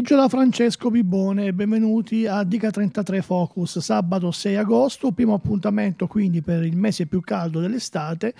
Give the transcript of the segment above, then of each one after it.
Pomeriggio da Francesco Bibone e benvenuti a Dica 33 Focus, sabato 6 agosto, primo appuntamento quindi per il mese più caldo dell'estate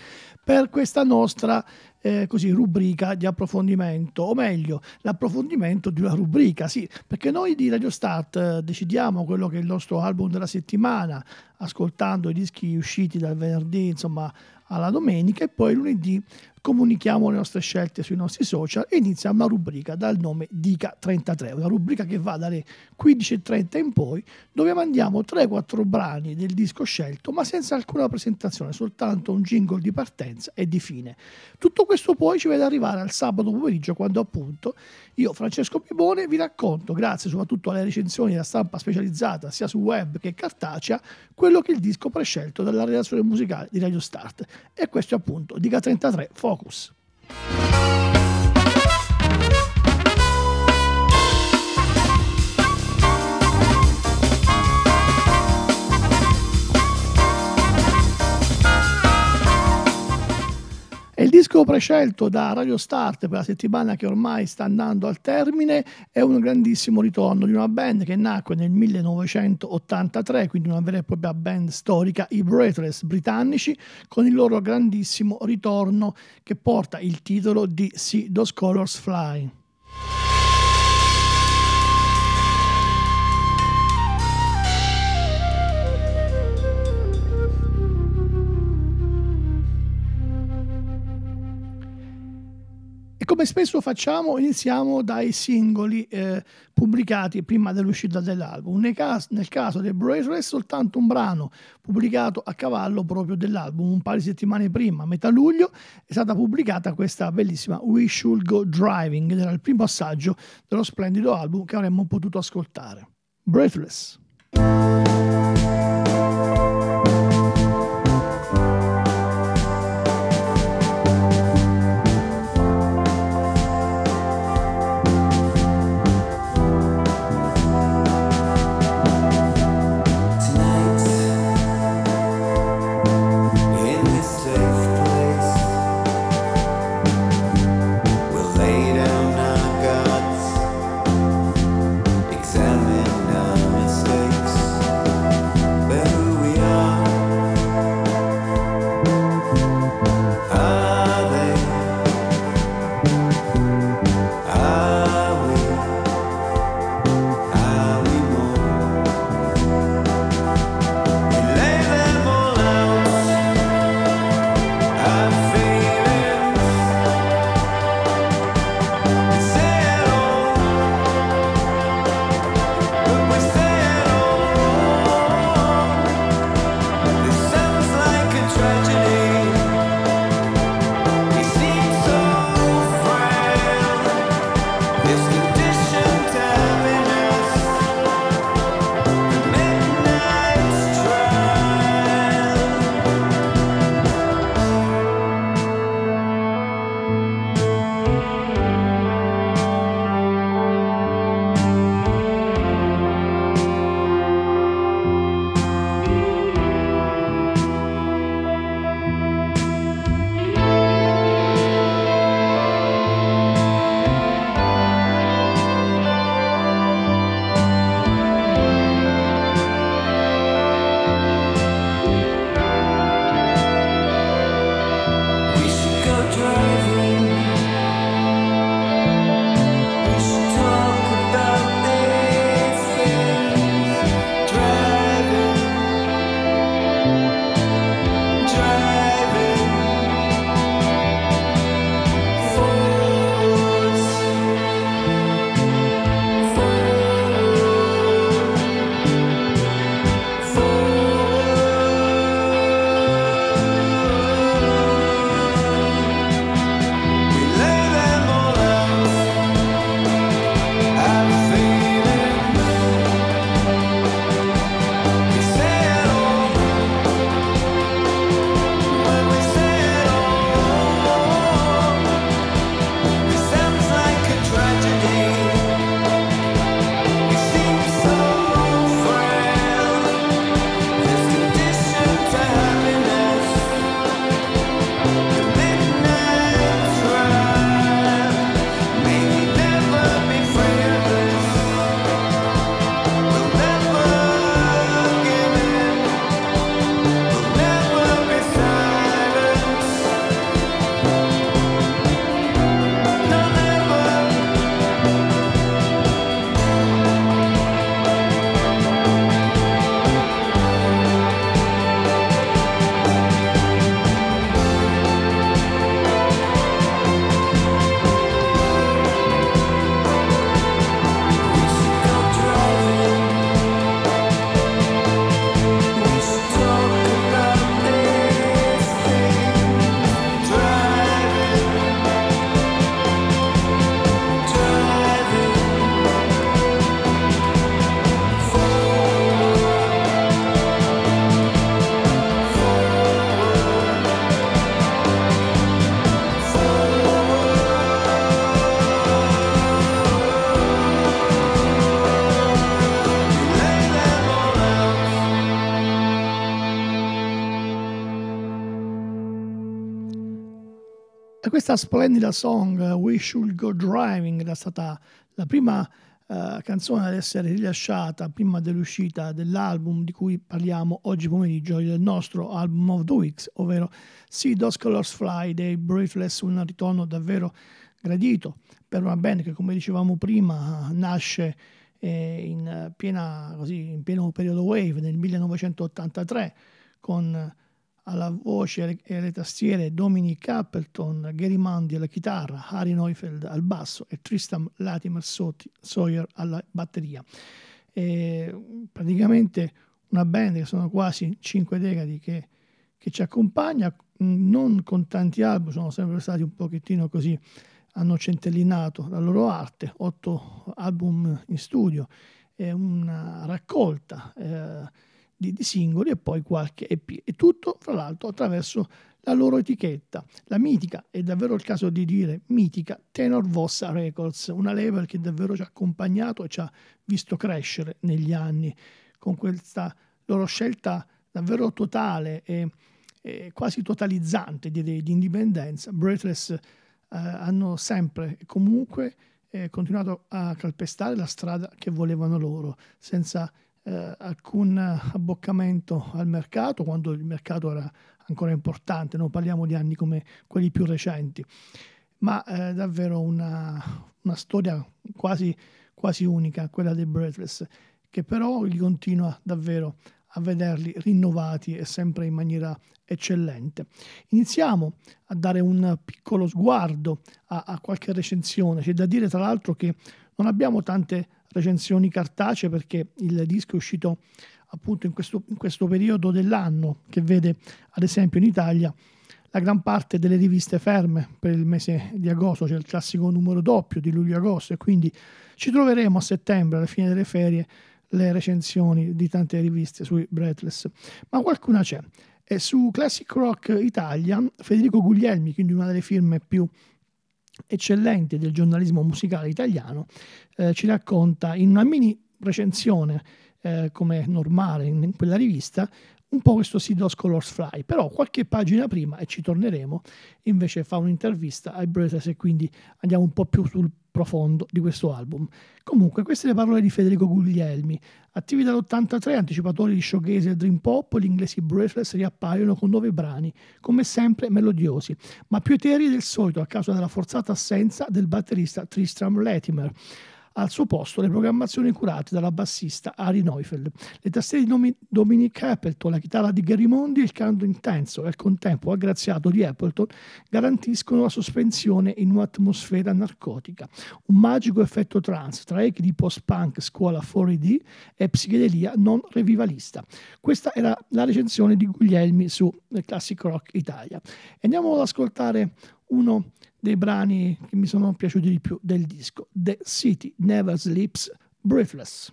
per questa nostra eh, così, rubrica di approfondimento, o meglio, l'approfondimento di una rubrica, sì, perché noi di Radio Start eh, decidiamo quello che è il nostro album della settimana, ascoltando i dischi usciti dal venerdì, insomma, alla domenica e poi lunedì comunichiamo le nostre scelte sui nostri social e inizia una rubrica dal nome Dica33, una rubrica che va dalle 15.30 in poi, dove mandiamo 3-4 brani del disco scelto, ma senza alcuna presentazione, soltanto un jingle di partenza e di fine. Tutto questo poi ci vede arrivare al sabato pomeriggio, quando appunto io, Francesco Pibone, vi racconto, grazie soprattutto alle recensioni della stampa specializzata, sia su web che cartacea, quello che il disco prescelto dalla redazione musicale di Radio Start. E questo è appunto Dica33 Focus. Disco prescelto da Radio Start per la settimana che ormai sta andando al termine è un grandissimo ritorno di una band che nacque nel 1983, quindi una vera e propria band storica, i Breathless britannici, con il loro grandissimo ritorno che porta il titolo di See Those Colors Fly. Come spesso facciamo, iniziamo dai singoli eh, pubblicati prima dell'uscita dell'album. Nel caso, nel caso del Bracelet, soltanto un brano pubblicato a cavallo proprio dell'album. Un paio di settimane prima, a metà luglio, è stata pubblicata questa bellissima We Should Go Driving, ed era il primo assaggio dello splendido album che avremmo potuto ascoltare. Breathless. shine. Questa splendida song, We Should Go Driving, era stata la prima uh, canzone ad essere rilasciata prima dell'uscita dell'album di cui parliamo oggi pomeriggio, il nostro album of the weeks, ovvero See Those Colors Fly dei Breathless, un ritorno davvero gradito per una band che, come dicevamo prima, nasce eh, in, piena, così, in pieno periodo wave nel 1983 con alla voce e alle tastiere Dominic Appleton, Gary Mundy alla chitarra, Harry Neufeld al basso e Tristan Latimer Sawyer alla batteria. E praticamente una band che sono quasi cinque decadi che, che ci accompagna, non con tanti album, sono sempre stati un pochettino così, hanno centellinato la loro arte, otto album in studio e una raccolta. Eh, di, di singoli e poi qualche EP. E tutto, fra l'altro, attraverso la loro etichetta, la mitica, è davvero il caso di dire mitica, Tenor Vossa Records, una label che davvero ci ha accompagnato e ci ha visto crescere negli anni con questa loro scelta davvero totale e, e quasi totalizzante direi di indipendenza. Breathless eh, hanno sempre e comunque eh, continuato a calpestare la strada che volevano loro, senza eh, alcun abboccamento al mercato, quando il mercato era ancora importante, non parliamo di anni come quelli più recenti, ma eh, davvero una, una storia quasi, quasi, unica, quella dei Breathless, che però gli continua davvero a vederli rinnovati e sempre in maniera eccellente. Iniziamo a dare un piccolo sguardo a, a qualche recensione. C'è da dire tra l'altro che non abbiamo tante recensioni cartacee perché il disco è uscito appunto in questo, in questo periodo dell'anno che vede ad esempio in Italia la gran parte delle riviste ferme per il mese di agosto, c'è cioè il classico numero doppio di luglio-agosto e quindi ci troveremo a settembre, alla fine delle ferie, le recensioni di tante riviste sui Breathless, ma qualcuna c'è. E su Classic Rock Italia, Federico Guglielmi, quindi una delle firme più eccellente del giornalismo musicale italiano, eh, ci racconta in una mini recensione, eh, come normale in quella rivista, un po' questo Sidos Colors Fly, però qualche pagina prima, e ci torneremo, invece fa un'intervista ai Breathless e quindi andiamo un po' più sul profondo di questo album. Comunque, queste le parole di Federico Guglielmi. Attivi dall'83, anticipatori di showcase e dream pop, gli inglesi Breathless riappaiono con nuovi brani, come sempre melodiosi, ma più eteri del solito a causa della forzata assenza del batterista Tristram Latimer al suo posto le programmazioni curate dalla bassista Ari Neufeld, le tastiere di Dominic Appleton, la chitarra di Gary Mondi e il canto intenso e al contempo aggraziato di Appleton garantiscono la sospensione in un'atmosfera narcotica, un magico effetto trance tra echi di post-punk scuola 4D e psichedelia non revivalista. Questa era la recensione di Guglielmi su Classic Rock Italia. Andiamo ad ascoltare uno dei brani che mi sono piaciuti di più del disco, The City Never Sleeps, Breathless.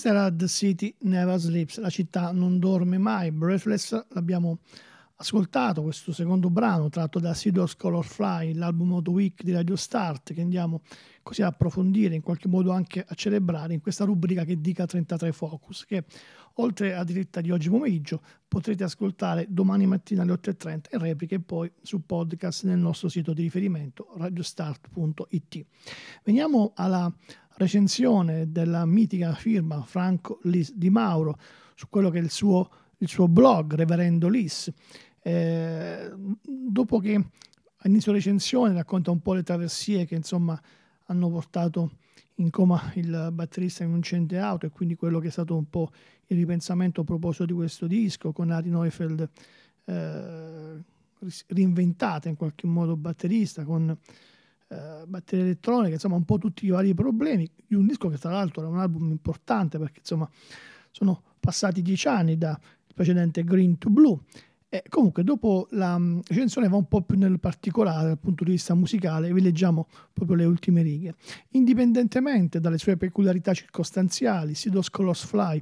Questa era The City Never Sleeps, la città non dorme mai. Breathless l'abbiamo ascoltato, questo secondo brano tratto da Sidor's Color Fly, l'album of the week di Radio Start, che andiamo così a approfondire, in qualche modo anche a celebrare in questa rubrica che dica 33 Focus, che oltre alla diretta di oggi pomeriggio potrete ascoltare domani mattina alle 8.30 e repliche poi su podcast nel nostro sito di riferimento radiostart.it. Veniamo alla recensione della mitica firma Franco Lis Di Mauro su quello che è il suo, il suo blog, Reverendo Lis. Eh, dopo che a inizio recensione racconta un po' le traversie che insomma hanno portato in coma il batterista in un incidente auto e quindi quello che è stato un po' il ripensamento a proposito di questo disco con Ari Neufeld eh, reinventata in qualche modo batterista con eh, batterie elettroniche, insomma un po' tutti i vari problemi di un disco che tra l'altro era un album importante perché insomma sono passati dieci anni dal precedente Green to Blue. E comunque dopo la mm, recensione va un po' più nel particolare dal punto di vista musicale, vi leggiamo proprio le ultime righe. Indipendentemente dalle sue peculiarità circostanziali, Sido Colors Fly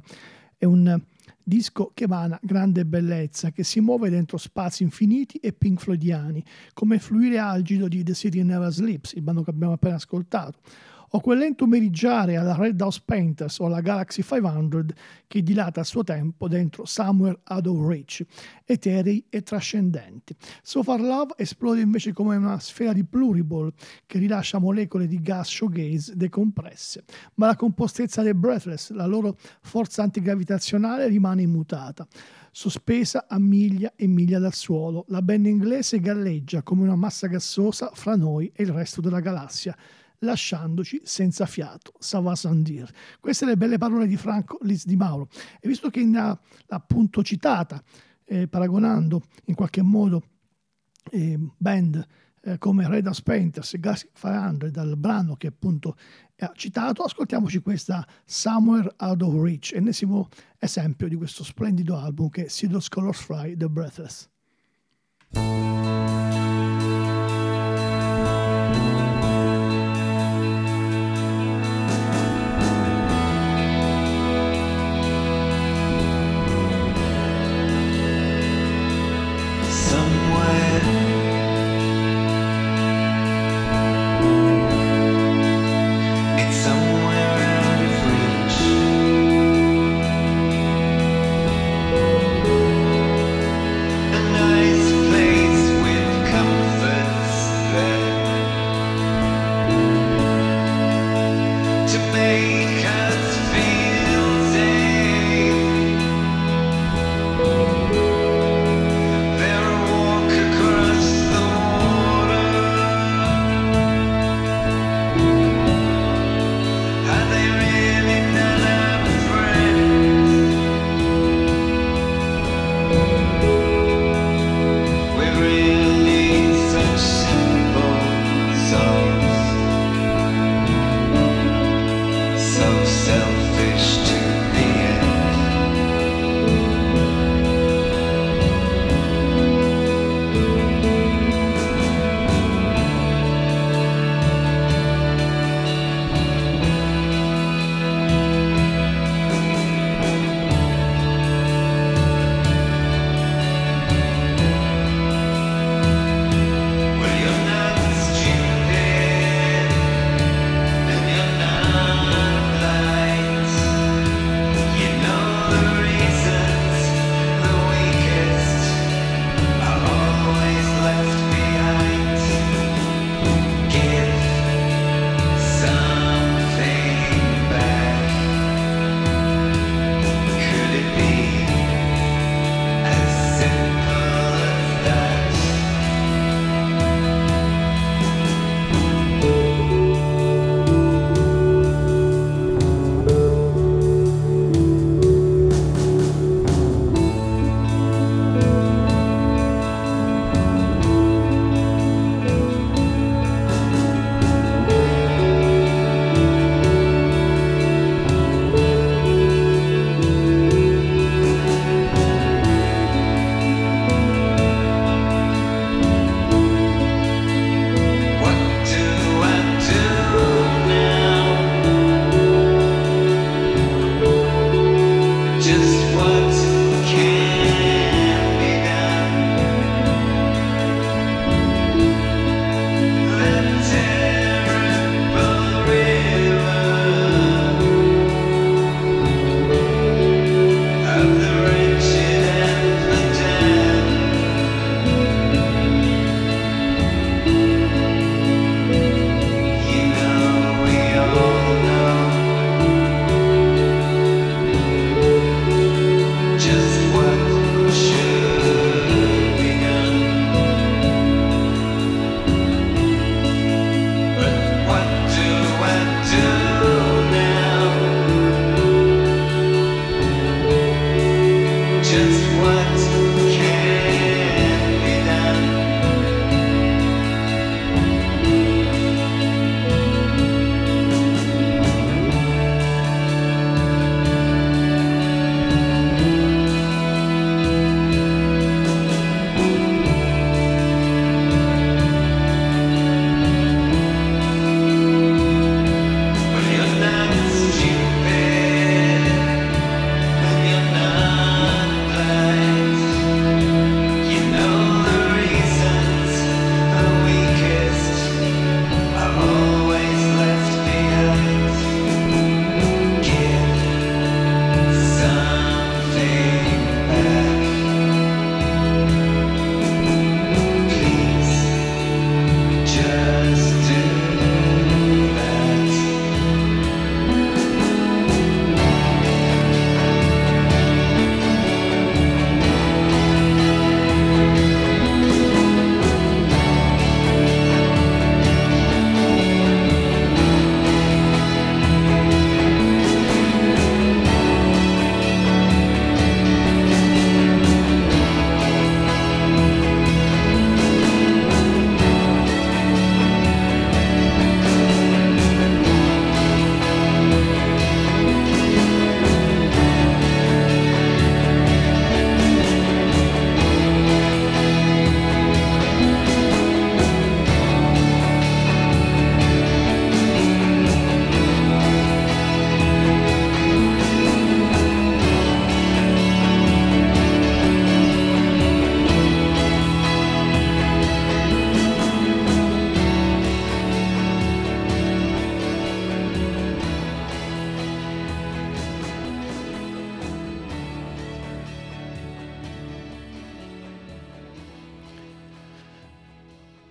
è un disco che emana grande bellezza, che si muove dentro spazi infiniti e pink floydiani, come fluire algido di The City Never Sleeps, il brano che abbiamo appena ascoltato, o quel lento meriggiare alla Red House Painters o alla Galaxy 500 che dilata il suo tempo dentro Somewhere Out of Reach, eterei e trascendenti. So Far Love esplode invece come una sfera di pluriball che rilascia molecole di gas showgaze decompresse, ma la compostezza dei Breathless, la loro forza antigravitazionale rimane immutata sospesa a miglia e miglia dal suolo. La band inglese galleggia come una massa gassosa fra noi e il resto della galassia lasciandoci senza fiato. Sava Sandir. Queste le belle parole di Franco Liz di Mauro. E visto che l'ha appunto citata, eh, paragonando in qualche modo eh, band eh, come Red House Painters e Gas 500 dal brano che appunto ha citato, ascoltiamoci questa Somewhere Out of Reach, ennesimo esempio di questo splendido album che è Seedless Colors Fry The Breathless. day.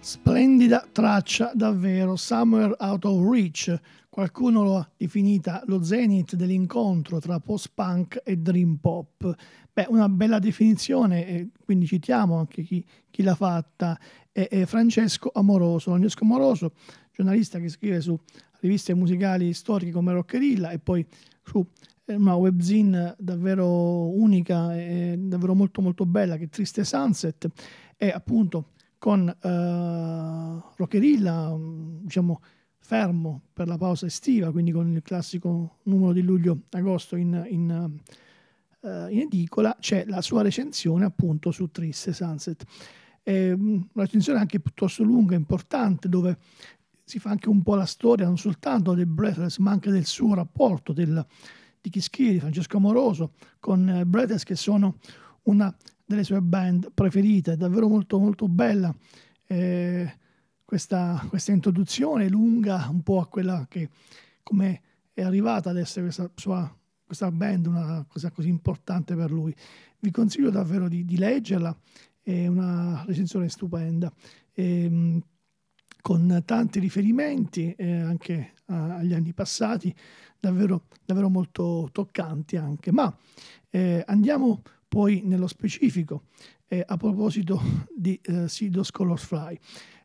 Splendida traccia davvero, Somewhere Out of Reach. Qualcuno lo ha definita lo zenith dell'incontro tra post-punk e dream pop. Beh, una bella definizione, quindi citiamo anche chi, chi l'ha fatta, è, è, Francesco Amoroso. Francesco Amoroso, giornalista che scrive su riviste musicali storiche come Rockerilla e poi su eh, una webzine davvero unica e davvero molto molto bella che è Triste Sunset e appunto con uh, Rockerilla, diciamo, fermo per la pausa estiva, quindi con il classico numero di luglio-agosto in, in, uh, in, edicola, c'è la sua recensione appunto su Triste Sunset. È una recensione anche piuttosto lunga, importante, dove si fa anche un po' la storia non soltanto del Breathless, ma anche del suo rapporto del, di chi scrive, di Francesco Amoroso, con eh, Breathless, che sono una delle sue band preferite, è davvero molto molto bella eh, questa, questa, introduzione lunga un po' a quella che come è arrivata ad essere questa sua questa band, una cosa così importante per lui. Vi consiglio davvero di, di leggerla, è una recensione stupenda. E, ehm, con tanti riferimenti eh, anche agli anni passati, davvero, davvero molto toccanti anche. Ma eh, andiamo poi nello specifico, eh, a proposito di eh, Sidos Color Fly.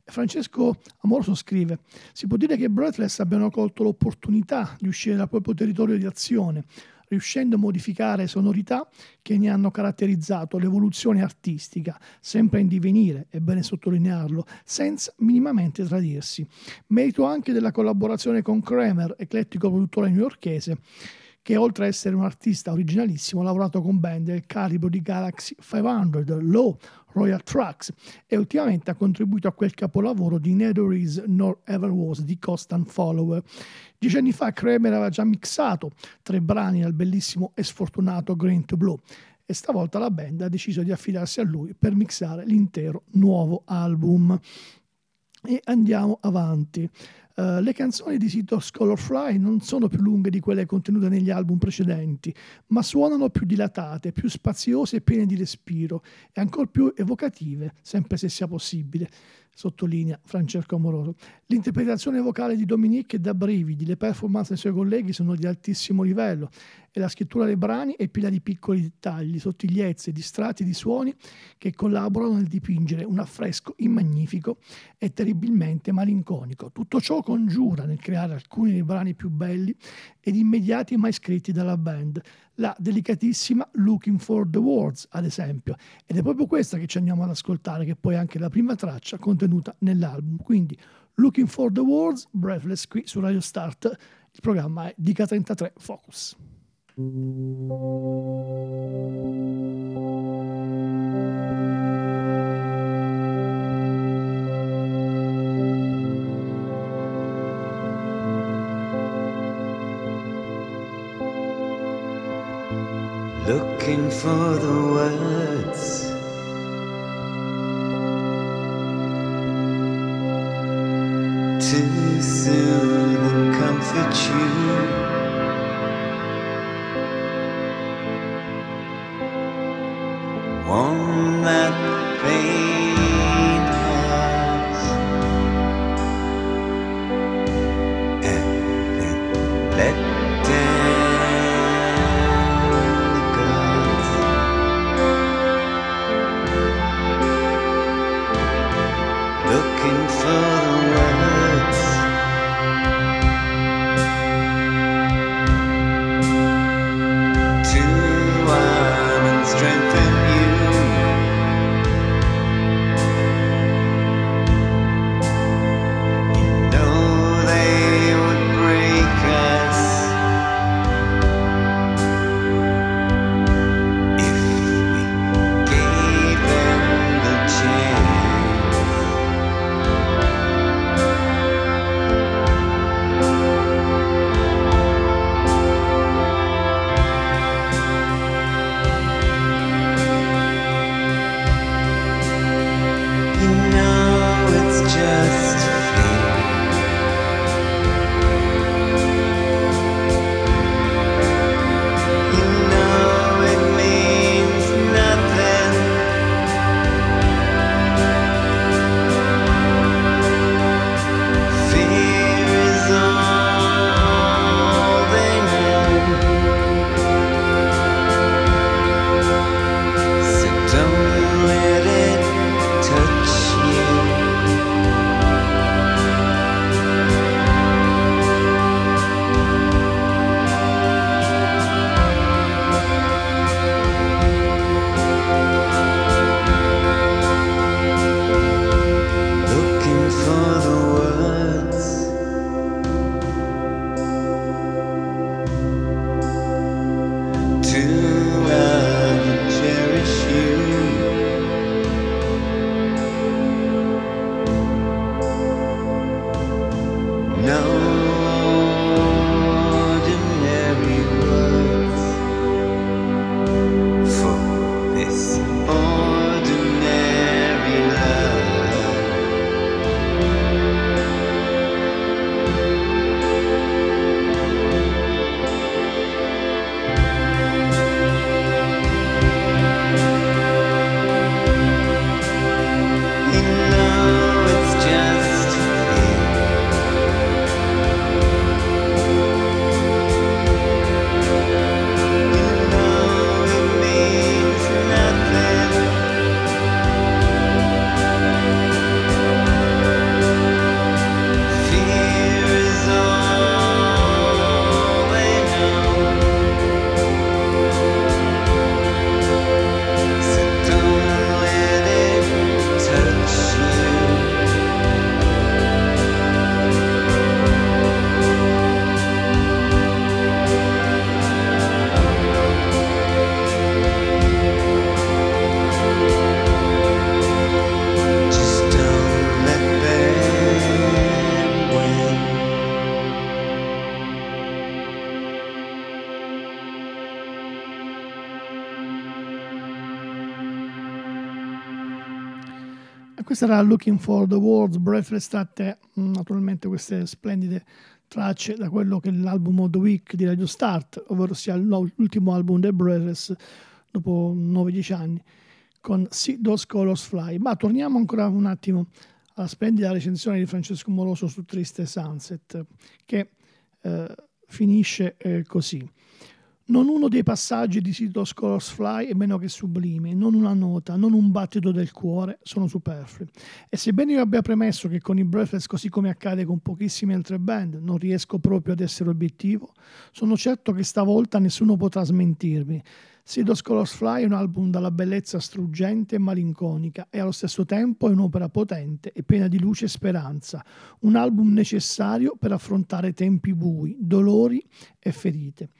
Francesco Amoroso scrive: Si può dire che i Breathless abbiano colto l'opportunità di uscire dal proprio territorio di azione, riuscendo a modificare sonorità che ne hanno caratterizzato l'evoluzione artistica, sempre in divenire, è bene sottolinearlo, senza minimamente tradirsi. Merito anche della collaborazione con Kramer, eclettico produttore newyorchese, che oltre ad essere un artista originalissimo ha lavorato con band del calibro di Galaxy 500, Low, Royal Trucks e ultimamente ha contribuito a quel capolavoro di Neither Is Nor Ever Was di Constant Follower. Dieci anni fa Kramer aveva già mixato tre brani dal bellissimo e sfortunato Green to Blue e stavolta la band ha deciso di affidarsi a lui per mixare l'intero nuovo album. E andiamo avanti. Uh, le canzoni di Sito Fly non sono più lunghe di quelle contenute negli album precedenti, ma suonano più dilatate, più spaziose e piene di respiro e ancora più evocative, sempre se sia possibile sottolinea Francesco Amoroso. L'interpretazione vocale di Dominique è da brividi, le performance dei suoi colleghi sono di altissimo livello e la scrittura dei brani è piena di piccoli dettagli, sottigliezze, di strati di suoni che collaborano nel dipingere un affresco immagnifico e terribilmente malinconico. Tutto ciò congiura nel creare alcuni dei brani più belli ed immediati mai scritti dalla band, la delicatissima Looking for the Words, ad esempio. Ed è proprio questa che ci andiamo ad ascoltare, che poi è anche la prima traccia contenuta nell'album. Quindi Looking for the Words, Breathless qui su Radio Start. Il programma è Dica 33 Focus. Looking for the words. To soothe and comfort you. One that pain era Looking for the Words, Breathless tratte mm, naturalmente queste splendide tracce da quello che è l'album of the week di Radio Start, ovvero sia l'ultimo album del Breathless dopo 9-10 anni con See Those Colors Fly. Ma torniamo ancora un attimo alla splendida recensione di Francesco Moroso su Triste Sunset che eh, finisce eh, così. Non uno dei passaggi di Scholars Fly è meno che sublime, non una nota, non un battito del cuore, sono superflui. E sebbene io abbia premesso che con i Breathless, così come accade con pochissime altre band, non riesco proprio ad essere obiettivo, sono certo che stavolta nessuno potrà smentirmi. Sido Scholars Fly è un album dalla bellezza struggente e malinconica e allo stesso tempo è un'opera potente e piena di luce e speranza, un album necessario per affrontare tempi bui, dolori e ferite.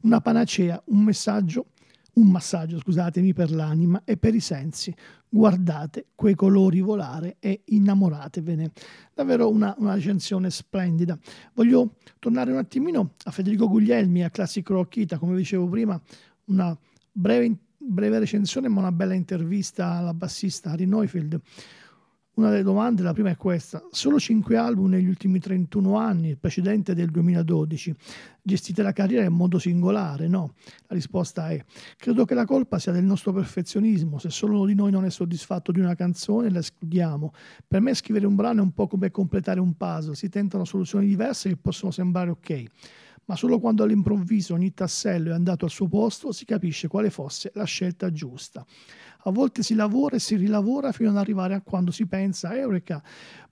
Una panacea, un messaggio, un massaggio, scusatemi, per l'anima e per i sensi. Guardate quei colori volare e innamoratevene. Davvero una, una recensione splendida. Voglio tornare un attimino a Federico Guglielmi, a Classic Rock come dicevo prima, una breve, breve recensione ma una bella intervista alla bassista Harry Neufeld. Una delle domande, la prima è questa: solo 5 album negli ultimi 31 anni, il precedente del 2012. Gestite la carriera in modo singolare? No. La risposta è: credo che la colpa sia del nostro perfezionismo. Se solo uno di noi non è soddisfatto di una canzone, la escludiamo. Per me scrivere un brano è un po' come completare un puzzle, si tentano soluzioni diverse che possono sembrare ok ma solo quando all'improvviso ogni tassello è andato al suo posto si capisce quale fosse la scelta giusta. A volte si lavora e si rilavora fino ad arrivare a quando si pensa Eureka,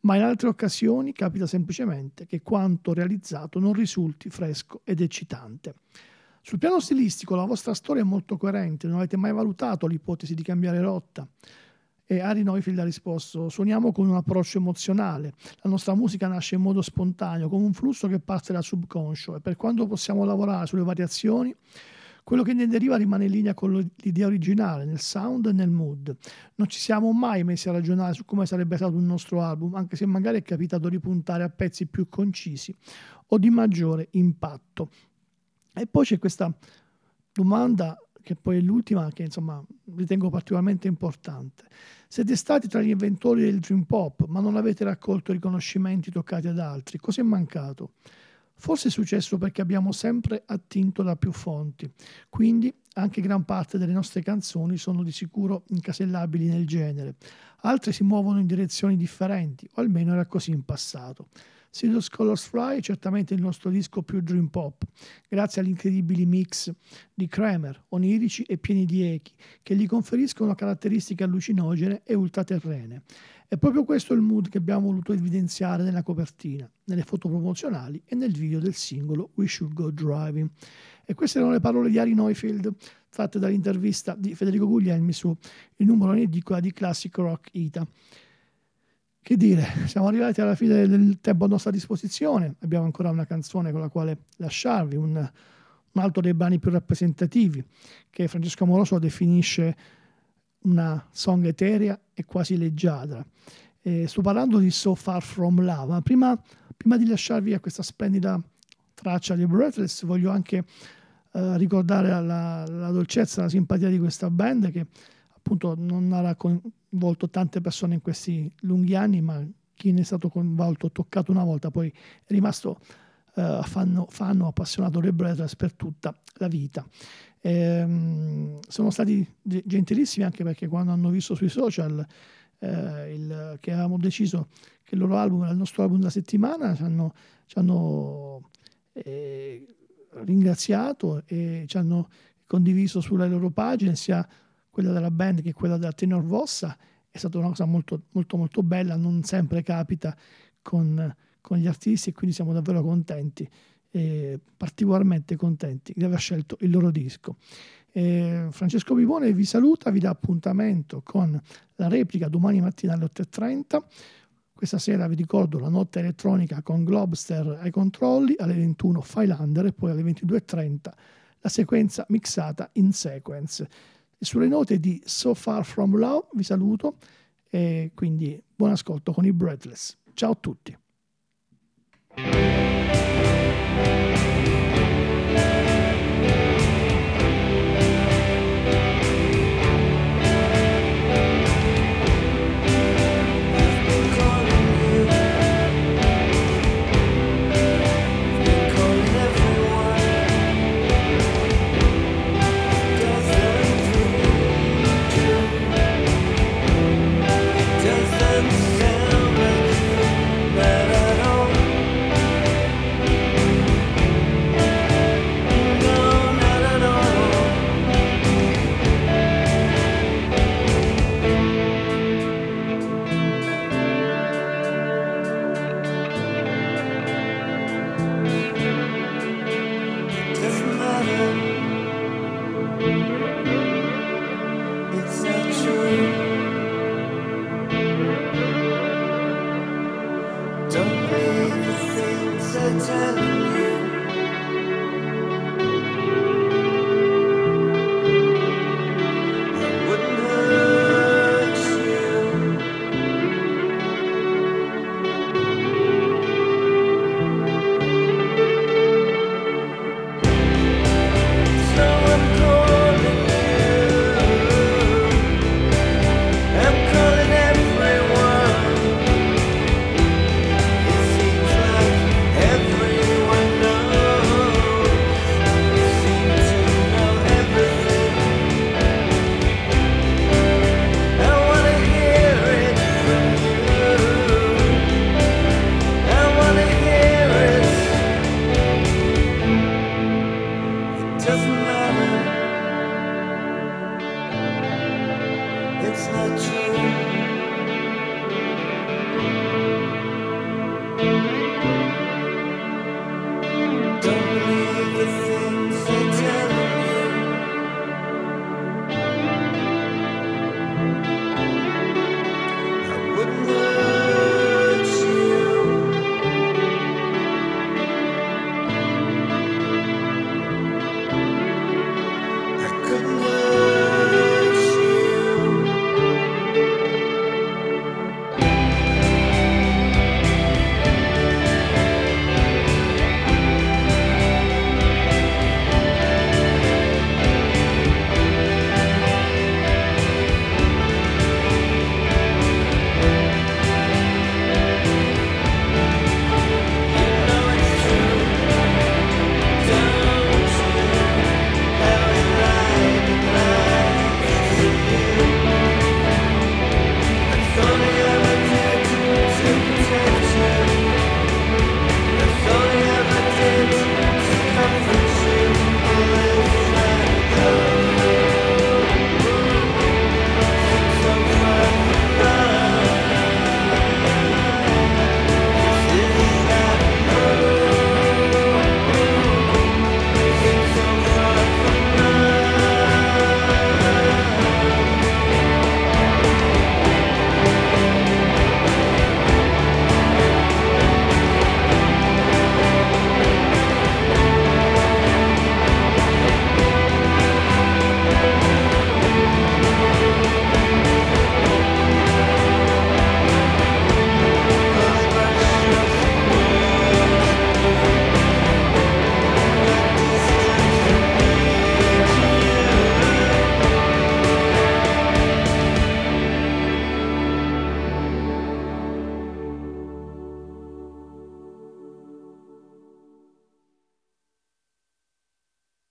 ma in altre occasioni capita semplicemente che quanto realizzato non risulti fresco ed eccitante. Sul piano stilistico la vostra storia è molto coerente, non avete mai valutato l'ipotesi di cambiare rotta. E Ari Neufeld ha risposto: Suoniamo con un approccio emozionale. La nostra musica nasce in modo spontaneo, con un flusso che parte dal subconscio e per quando possiamo lavorare sulle variazioni, quello che ne deriva rimane in linea con l'idea originale, nel sound e nel mood. Non ci siamo mai messi a ragionare su come sarebbe stato un nostro album, anche se magari è capitato di puntare a pezzi più concisi o di maggiore impatto. E poi c'è questa domanda che poi è l'ultima che insomma ritengo particolarmente importante. Siete stati tra gli inventori del Dream Pop, ma non avete raccolto riconoscimenti toccati ad altri. Cos'è mancato? Forse è successo perché abbiamo sempre attinto da più fonti, quindi anche gran parte delle nostre canzoni sono di sicuro incasellabili nel genere. Altre si muovono in direzioni differenti, o almeno era così in passato. Serious Colors Fly è certamente il nostro disco più dream pop, grazie agli incredibili mix di Kramer, onirici e pieni di echi, che gli conferiscono caratteristiche allucinogene e ultraterrene. È proprio questo il mood che abbiamo voluto evidenziare nella copertina, nelle foto promozionali e nel video del singolo We Should Go Driving. E queste erano le parole di Ari Neufeld, tratte dall'intervista di Federico Guglielmi su il numero in edicola di Classic Rock Ita. Che dire, siamo arrivati alla fine del tempo a nostra disposizione, abbiamo ancora una canzone con la quale lasciarvi, un, un altro dei brani più rappresentativi, che Francesco Amoroso definisce una song eterea e quasi leggiadra. E sto parlando di So Far From Love, ma prima, prima di lasciarvi a questa splendida traccia di Breathless voglio anche uh, ricordare la, la dolcezza, la simpatia di questa band che appunto non ha coinvolto tante persone in questi lunghi anni, ma chi ne è stato coinvolto, toccato una volta, poi è rimasto uh, fanno, fanno, appassionato dei Brothers per tutta la vita. Ehm, sono stati gentilissimi anche perché quando hanno visto sui social eh, il, che avevamo deciso che il loro album era il nostro album della settimana, ci hanno, ci hanno eh, ringraziato e ci hanno condiviso sulle loro pagine sia quella della band che quella della Tenor Vossa è stata una cosa molto molto molto bella, non sempre capita con, con gli artisti e quindi siamo davvero contenti, eh, particolarmente contenti di aver scelto il loro disco. Eh, Francesco Vivone vi saluta, vi dà appuntamento con la replica domani mattina alle 8.30. Questa sera vi ricordo la notte elettronica con Globster ai controlli, alle 21 Filander e poi alle 22.30 la sequenza mixata in sequence. Sulle note di So Far From Love vi saluto e quindi buon ascolto con i Breathless. Ciao a tutti.